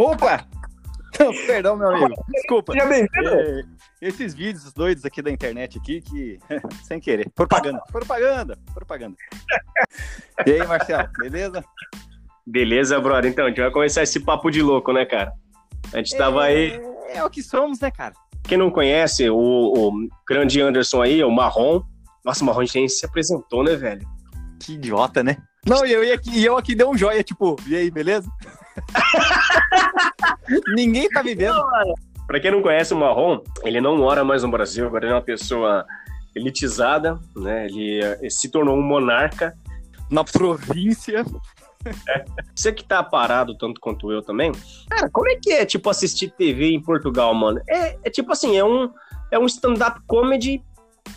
Opa! Perdão, meu amigo. Desculpa. Seja bem-vindo. É, esses vídeos doidos aqui da internet aqui que sem querer. Propaganda, propaganda, propaganda. E aí, Marcelo, beleza? Beleza, brother. Então, a gente vai começar esse papo de louco, né, cara? A gente tava aí. É, é o que somos, né, cara? Quem não conhece, o, o grande Anderson aí, o Marrom. Nossa, o Marrom a gente nem se apresentou, né, velho? Que idiota, né? Não, e eu, e aqui, e eu aqui dei um joia, tipo, e aí, beleza? Ninguém tá me vendo. Pra quem não conhece o Marrom, ele não mora mais no Brasil, agora ele é uma pessoa elitizada, né? Ele eh, se tornou um monarca. Na província. Você que tá parado tanto quanto eu também, cara, como é que é, tipo, assistir TV em Portugal, mano? É, é tipo assim, é um, é um stand-up comedy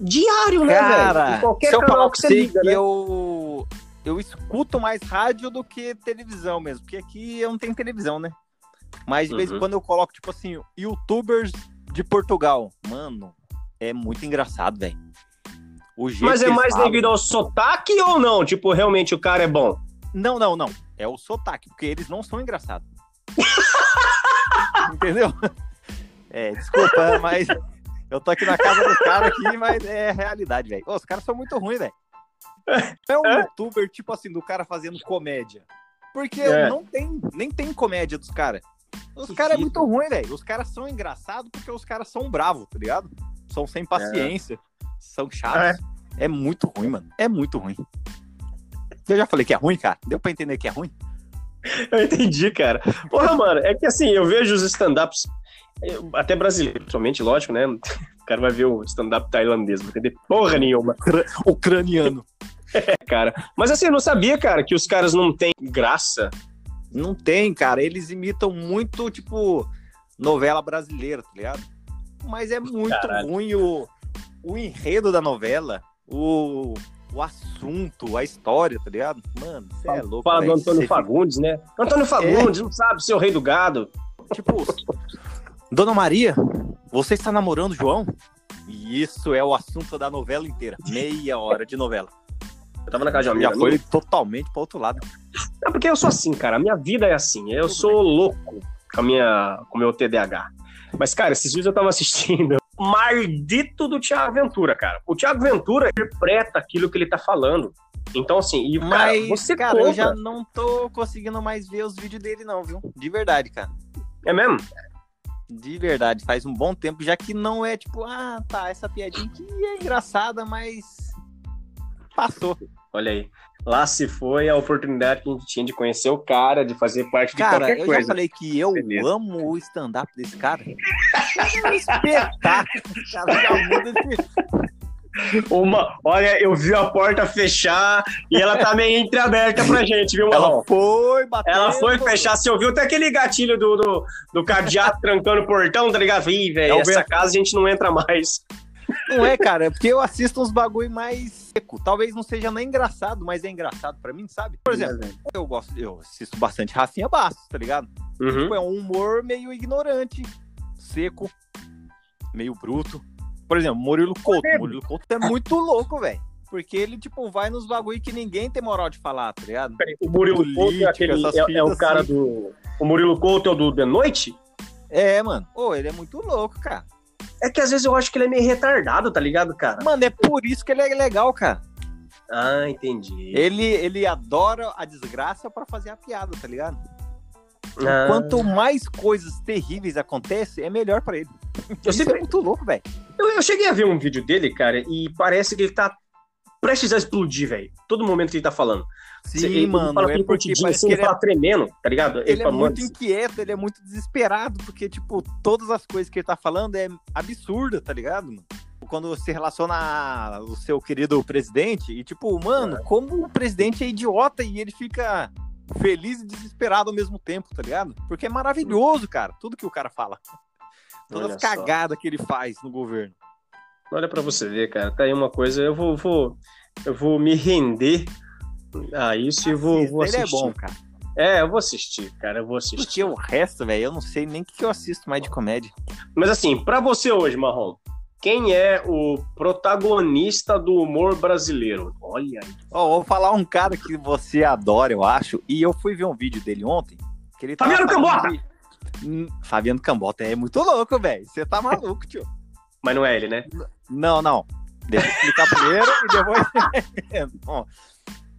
diário, né, Cara, velho? Qualquer se eu canal falar que você você liga, que né? eu, eu escuto mais rádio do que televisão mesmo, porque aqui eu não tenho televisão, né? Mas de vez em Uhum. quando eu coloco, tipo assim, youtubers de Portugal. Mano, é muito engraçado, velho. Mas é mais falam- devido ao sotaque ou não? Tipo, realmente o cara é bom? Não, não, não. É o sotaque, porque eles não são engraçados. Entendeu? É, desculpa, mas eu tô aqui na casa do cara aqui, mas é realidade, velho. Os caras são muito ruins, velho. É um youtuber, tipo assim, do cara fazendo comédia. Porque É. não tem, nem tem comédia dos caras. Os caras é muito ruim, velho. Os caras são engraçados porque os caras são bravos, tá ligado? São sem paciência, são chatos. É. muito ruim, mano. É muito ruim. Eu já falei que é ruim, cara. Deu pra entender que é ruim? Eu entendi, cara. Porra, mano, é que assim, eu vejo os stand-ups, até brasileiro, principalmente, lógico, né? O cara vai ver o stand-up tailandês, não vai entender porra nenhuma, Ucraniano. cara. Mas assim, eu não sabia, cara, que os caras não têm graça. Não tem, cara. Eles imitam muito, tipo, novela brasileira, tá ligado? Mas é muito Caralho. ruim o, o enredo da novela, o, o assunto, a história, tá ligado? Mano, você é louco. Fala do. Antônio Cê Fagundes, né? Antônio Fagundes, não sabe ser o rei do gado. Tipo, Dona Maria, você está namorando o João? E isso é o assunto da novela inteira. Meia hora de novela. Eu tava na casa de uma amiga Já foi minha. totalmente pro outro lado. É porque eu sou assim, cara. A minha vida é assim. Eu Tudo sou louco com a minha, com o meu TDAH. Mas, cara, esses dias eu tava assistindo Maldito do Thiago Ventura, cara. O Thiago Ventura interpreta aquilo que ele tá falando. Então, assim, e, cara, Mas, você cara, compra. eu já não tô conseguindo mais ver os vídeos dele, não, viu? De verdade, cara. É mesmo? De verdade, faz um bom tempo, já que não é tipo, ah, tá, essa piadinha aqui é engraçada, mas passou. Olha aí. Lá se foi a oportunidade que a gente tinha de conhecer o cara, de fazer parte de Cara, qualquer eu coisa. já falei que eu Beleza. amo o stand-up desse cara. É um espetáculo. Cara, de- Uma, olha, eu vi a porta fechar e ela tá meio entreaberta pra gente, viu, Marlon? Ela foi, bateu. Ela foi fechar, você ouviu até aquele gatilho do, do, do cadeado trancando o portão, tá ligado? Ih, velho, essa vento. casa a gente não entra mais. Não é, cara, é porque eu assisto uns bagulho mais seco. Talvez não seja nem engraçado, mas é engraçado pra mim, sabe? Por exemplo, eu gosto, eu assisto bastante Rafinha Bastos, tá ligado? Uhum. Tipo, é um humor meio ignorante, seco, meio bruto. Por exemplo, Murilo Couto. É. Murilo Couto é muito louco, velho. Porque ele, tipo, vai nos bagulho que ninguém tem moral de falar, tá ligado? Peraí, O Murilo Couto é, aquele, é, é o cara assim. do. O Murilo Couto é o do The Noite? É, mano. Ô, ele é muito louco, cara. É que às vezes eu acho que ele é meio retardado, tá ligado, cara? Mano, é por isso que ele é legal, cara. Ah, entendi. Ele, ele adora a desgraça pra fazer a piada, tá ligado? Ah, Quanto mais coisas terríveis acontecem, é melhor pra ele. eu, Isso sempre, é muito louco, velho. eu, eu cheguei a ver um vídeo dele, cara, e parece que ele tá prestes a explodir, velho. Todo momento que ele tá falando. Sim, Você- ele mano. fala É com porque parece assim, que ele ele é fala tremendo, tá ligado? ele é fala, muito "Mano, inquieto, ele é muito desesperado, porque, tipo, todas as coisas que ele tá falando é absurda, tá ligado? mano? Quando se relaciona ao seu querido presidente, e tipo, mano, como o presidente é idiota e ele fica feliz e desesperado ao mesmo tempo, tá ligado? Porque é maravilhoso, cara, tudo que o cara fala. Todas as cagadas que ele faz no governo. Olha pra você ver, cara. Tá aí uma coisa, eu vou, vou, eu vou me render a isso e vou, vou ele assistir. é bom, cara. É, eu vou assistir, cara, eu vou assistir. Porque o resto, velho, eu não sei nem o que eu assisto mais de comédia. Mas assim, pra você hoje, Marrom, quem é o protagonista do humor brasileiro? Olha aí. Ó, vou falar um cara que você adora, eu acho. E eu fui ver um vídeo dele ontem. Que ele Fabiano Cambota! de- Hum, Fabiano Cambota é muito louco, velho. Você tá maluco, tio. Mas não é ele, né? Não, não. Deixa eu explicar primeiro e depois. Bom,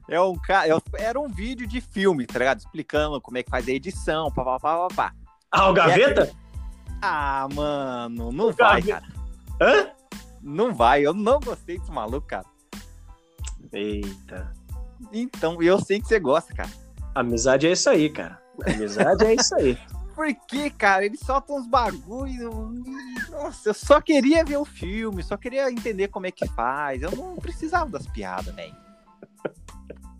é um ca... é- Era um vídeo de filme, tá ligado? Explicando como é que faz a edição, pá, pá, pá, pá. Ah, o Gaveta? Ah, mano, não vai, Gaveta. cara. Hã? Não vai. Eu não gostei desse maluco, cara. Eita. Então, eu sei que você gosta, cara. Amizade é isso aí, cara. Amizade é isso aí. Por que, cara? Eles soltam uns bagulho. e- Nossa, eu só queria ver o filme, só queria entender como é que faz. Eu não precisava das piadas, velho.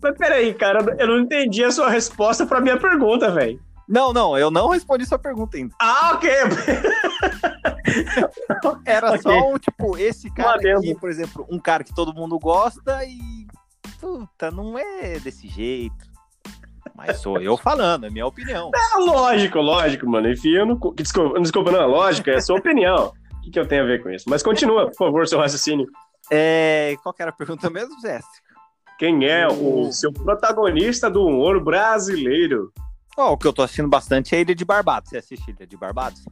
Mas peraí, cara, eu não entendi a sua resposta pra minha pergunta, velho. Não, não, eu não respondi sua pergunta ainda. Ah, ok. Era Ok. só um, tipo, esse cara aqui, por exemplo, um cara que todo mundo gosta e. Puta, não é desse jeito. Mas sou eu falando, é minha opinião. Ah, lógico, lógico, mano. Enfim, eu não. Desculpa, desculpa não, lógico, é a sua opinião. O que, que eu tenho a ver com isso? Mas continua, por favor, seu raciocínio. É, qual que era a pergunta mesmo, Zé? Quem é o seu protagonista do humor brasileiro? Ó, o que eu tô assistindo bastante é Ilha de Barbados. Você assiste Ilha de Barbados?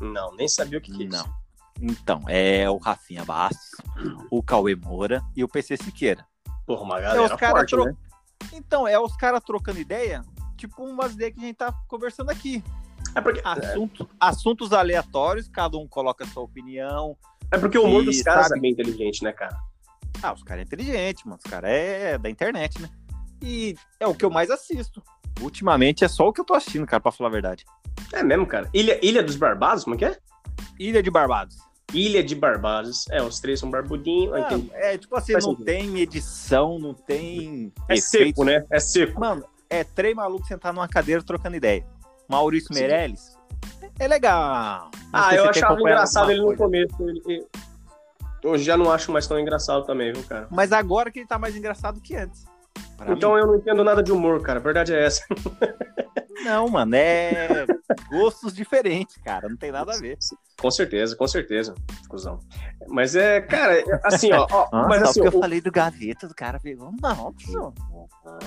Não, nem sabia o que, que é Não. isso. Então, é o Rafinha Bastos, o Cauê Moura e o PC Siqueira. Porra, uma É, galera os cara forte, tro- né? Então, é os caras trocando ideia, tipo umas ideias que a gente tá conversando aqui. É porque, Assunto- assuntos aleatórios, cada um coloca a sua opinião. é porque o humor dos caras sabe- é bem inteligente, né, cara? Ah, os caras é inteligente, mano. Os caras é da internet, né? E é o que eu mais assisto. Ultimamente é só o que eu tô assistindo, cara, pra falar a verdade. É mesmo, cara. Ilha, Ilha dos Barbados, como é que é? Ilha de Barbados. Ilha de Barbados. É, os três são barbudinhos. tem- é tipo assim, Faz não sentido. tem edição, não tem. É efeitos. seco, né? É seco. Mano, é três malucos sentados numa cadeira trocando ideia. Maurício Sim. Meirelles é legal. Ah, eu achava engraçado ele alguma no coisa. começo. Ele- ele- Hoje já não acho mais tão engraçado também, viu, cara? Mas agora que ele tá mais engraçado que antes. Pra então mim. eu não entendo nada de humor, cara. A verdade é essa. Não, mano, é gostos diferentes, cara. Não tem nada a ver. Com certeza, com certeza, cuzão. Mas é, cara, é- assim, ó. ó Nossa, mas assim, porque eu o- falei do gaveta, o cara pegou. Não, tio.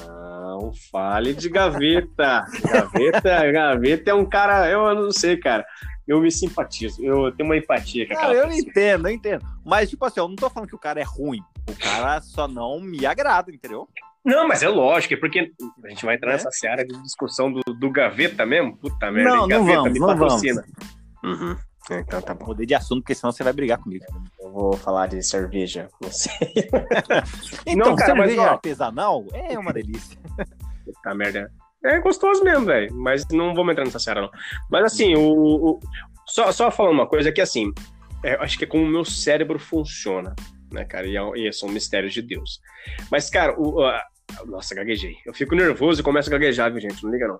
Não, fale de gaveta. Gaveta, gaveta é um cara, eu não sei, cara. Eu me simpatizo, eu tenho uma empatia com Não, aquela eu pessoa. entendo, eu entendo. Mas, tipo assim, eu não tô falando que o cara é ruim. O cara só não me agrada, entendeu? Não, mas é lógico, é porque a gente vai entrar É? nessa seara de discussão do, do gaveta mesmo? Puta merda, Não, não gaveta vamos, me não patrocina. Uhum. Então tá bom. Mudei de assunto, porque senão você vai brigar comigo. Eu vou falar de cerveja, não sei. Então, Não, cara, mas, cerveja ó- artesanal é uma delícia. Puta merda. É gostoso mesmo, velho. Mas não vamos entrar nessa seara, não. Mas assim, o. o- só, só falando uma coisa que assim, é, acho que é como o meu cérebro funciona, né, cara? E, é- e são mistérios de Deus. Mas, cara, o. a- nossa, gaguejei. Eu fico nervoso e começo a gaguejar, viu, gente? Não liga, não.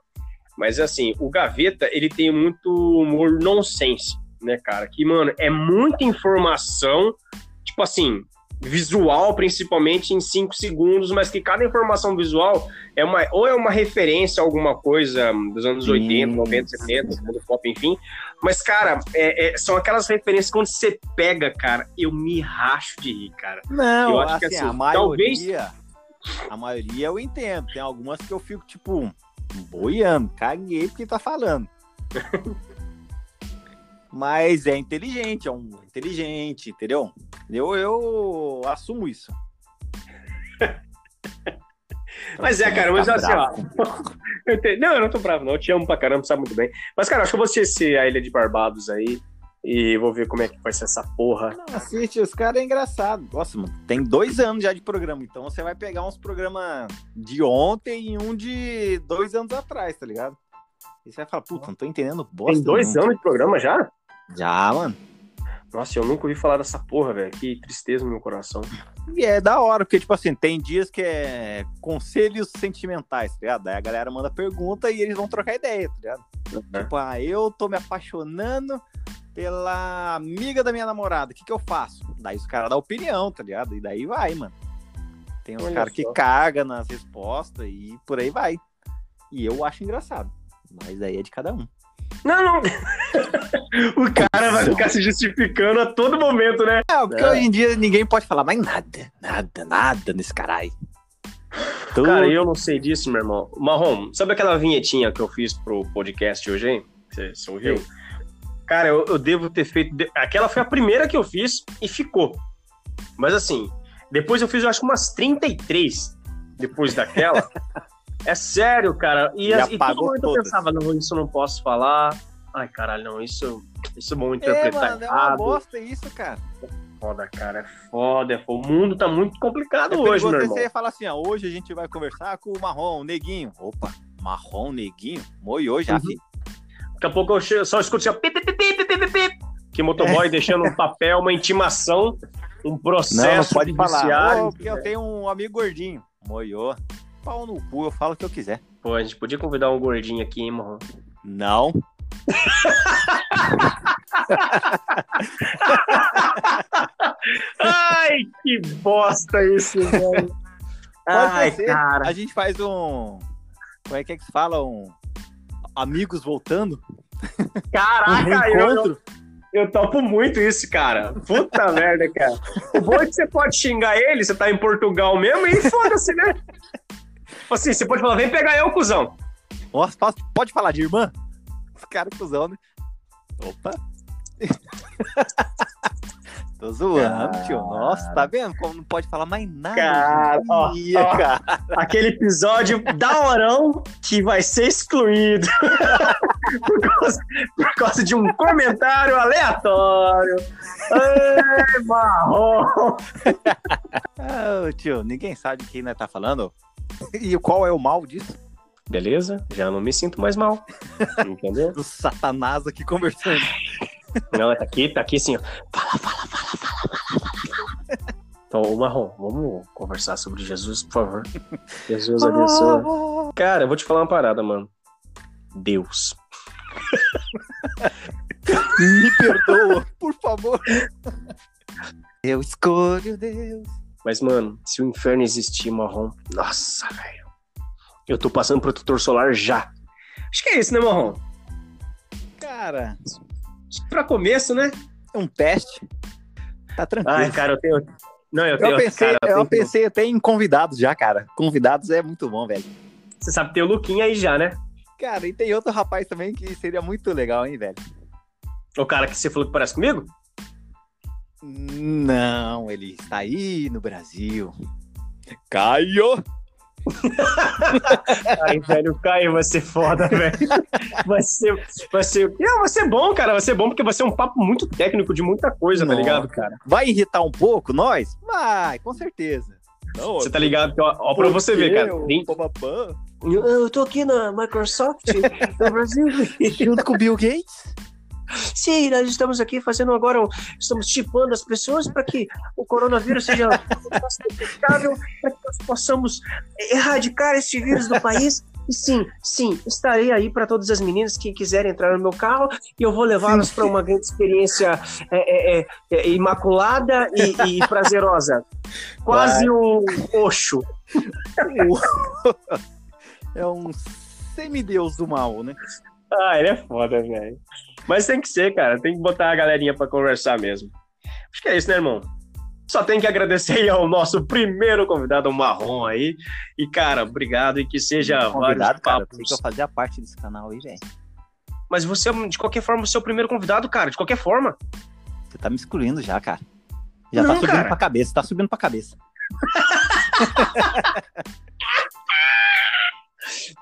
Mas assim, o Gaveta, ele tem muito humor nonsense, né, cara? Que, mano, é muita informação, tipo assim, visual, principalmente em cinco segundos, mas que cada informação visual é uma, ou é uma referência a alguma coisa dos anos Sim. 80, 90, 70, mundo pop, enfim. Mas, cara, é- é- são aquelas referências que quando você pega, cara, eu me racho de rir, cara. Não, Eu acho assim, que, assim, a maioria. talvez- A maioria eu entendo. Tem algumas que eu fico, tipo, boiando. Caguei porque tá falando. Mas é inteligente, é um inteligente, entendeu? Eu, eu assumo isso. Mas é, cara, mas Tá assim, ó. Eu te- Não, eu não tô bravo, não. Eu te amo pra caramba, sabe muito bem. Mas, cara, acho que eu vou assistir a Ilha de Barbados aí e vou ver como é que vai ser essa porra. Não, assiste, os caras é engraçado. Nossa, mano, tem dois anos já de programa, então você vai pegar uns programas de ontem e um de dois anos atrás, tá ligado? E você vai falar, puta, não tô entendendo bosta. Tem dois nenhuma. anos de programa já? Já, mano. Nossa, eu nunca ouvi falar dessa porra, velho. Que tristeza no meu coração. E é da hora, porque, tipo assim, tem dias que é conselhos sentimentais, tá ligado? Daí a galera manda pergunta e eles vão trocar ideia, tá ligado? Tipo, ah, eu tô me apaixonando pela amiga da minha namorada, o que que eu faço? Daí os caras dão opinião, tá ligado? E daí vai, mano. Tem uns caras que cagam nas respostas e por aí vai. E eu acho engraçado. Mas aí é de cada um. Não, não. o cara vai ficar se justificando a todo momento, né? É, porque É. hoje em dia ninguém pode falar mais nada, nada, nada nesse caralho. Cara, eu não sei disso, meu irmão. Marrom, sabe aquela vinhetinha que eu fiz pro podcast hoje, hein? Você, você ouviu? Cara, eu, eu devo ter feito. Aquela foi a primeira que eu fiz e ficou. Mas assim, depois eu fiz, eu acho que umas 33 depois daquela. é sério, cara. E, as- e todo mundo todas. pensava, não, isso eu não posso falar. Ai, caralho, não, isso, isso vão É, interpretar mano, é uma bosta isso, cara. Foda, cara, é foda. é foda. O mundo tá muito complicado É hoje, meu você irmão. ia falar assim, ó, hoje a gente vai conversar com o Marrom, o Neguinho. Opa, Marrom, Neguinho? Moiou já, Uhum. filho. Daqui a pouco eu che- só escuto assim, pip, pip, pip, pip, pip, que motoboy deixando um papel, uma intimação, um processo não pode falar. porque eu tenho um amigo gordinho. Moiou. Pau no cu, eu falo o que eu quiser. Pô, a gente podia convidar um gordinho aqui, hein, Marrom? Não. Ai, que bosta isso, velho. Ai, cara. A gente faz um. Como é que é que se fala? Um. Amigos voltando? Um Caraca, eu, eu, eu topo muito isso, cara. Puta merda, cara. O bom é que você pode xingar ele, você tá em Portugal mesmo, e foda-se, né? Tipo Assim, você pode falar, vem pegar eu, cuzão. Nossa, pode falar de irmã? Os caras cuzão, né? Opa. Tô zoando, tio. Nossa, tá vendo como não pode falar mais nada? Cara, ó, dia, ó. cara. Aquele episódio da Orão que vai ser excluído por, causa, por causa de um comentário aleatório. Ai, marrom. Ô, tio, ninguém sabe quem nós tá falando. E qual é o mal disso? Beleza? Já não me sinto mais mal. Entendeu? Do satanás aqui conversando. Não, tá aqui, tá aqui assim, ó. Fala, fala, fala. Então, ô, Marrom, vamos conversar sobre Jesus, por favor. Jesus abençoe. Cara, eu vou te falar uma parada, mano. Deus. Me perdoa, por favor. Eu escolho Deus. Mas, mano, se o inferno existir, Marrom, nossa, velho. Eu tô passando protetor solar já. Acho que é isso, né, Marrom? Cara, Acho que pra começo, né? é um teste. Tá tranquilo. Ai, cara, eu tenho. Não, eu tenho. eu pensei, cara, eu tenho- pensei até em convidados já, cara. Convidados é muito bom, velho. Você sabe ter o Luquinha aí já, né? Cara, e tem outro rapaz também que seria muito legal, hein, velho? O cara que você falou que parece comigo? Não, ele está aí no Brasil. Caio! Ai, velho, o Caio vai ser foda, velho. Vai ser, vai ser. Não, vai ser bom, cara. Vai ser bom porque vai ser um papo muito técnico de muita coisa, tá Nossa. ligado, cara? Vai irritar um pouco nós? Vai, com certeza. Não, Você tá ligado? que, Ó, ó pra você ver, cara. Tem- Eu, eu tô aqui na Microsoft, no Brasil. Junto com o Bill Gates? Sim, nós estamos aqui fazendo agora, um- estamos chipando as pessoas para que o coronavírus seja detectável, para que nós possamos erradicar esse vírus do país. E sim, sim, estarei aí para todas as meninas que quiserem entrar no meu carro e eu vou levá-las para uma grande experiência é, é, é, é, imaculada e, e prazerosa. Quase um Oxo. É um semideus do mal, né? Ah, ele é foda, velho. Mas tem que ser, cara. Tem que botar a galerinha pra conversar mesmo. Acho que é isso, né, irmão? Só tem que agradecer aí ao nosso primeiro convidado, o Marrom aí. E, cara, obrigado e que seja Convidado, vários cara. papos. Que eu fazia parte desse canal aí, velho. Mas você, de qualquer forma, você é o primeiro convidado, cara. De qualquer forma. Você tá me excluindo já, cara. Já Não, tá subindo cara. pra cabeça, tá subindo pra cabeça.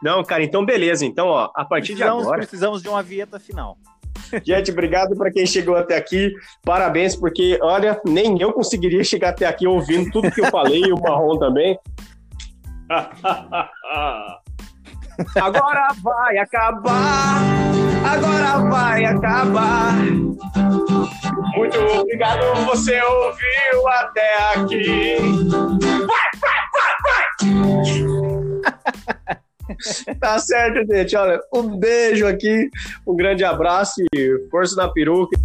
Não, cara, então beleza. Então, ó, a partir de agora. precisamos de uma vinheta final. Gente, obrigado para quem chegou até aqui. Parabéns, porque, olha, nem eu conseguiria chegar até aqui ouvindo tudo que eu falei e o Marrom também. Agora vai acabar, agora vai acabar. Muito obrigado, você ouviu até aqui. Vai, Tá certo, gente. Olha, um beijo aqui, um grande abraço e força na peruca.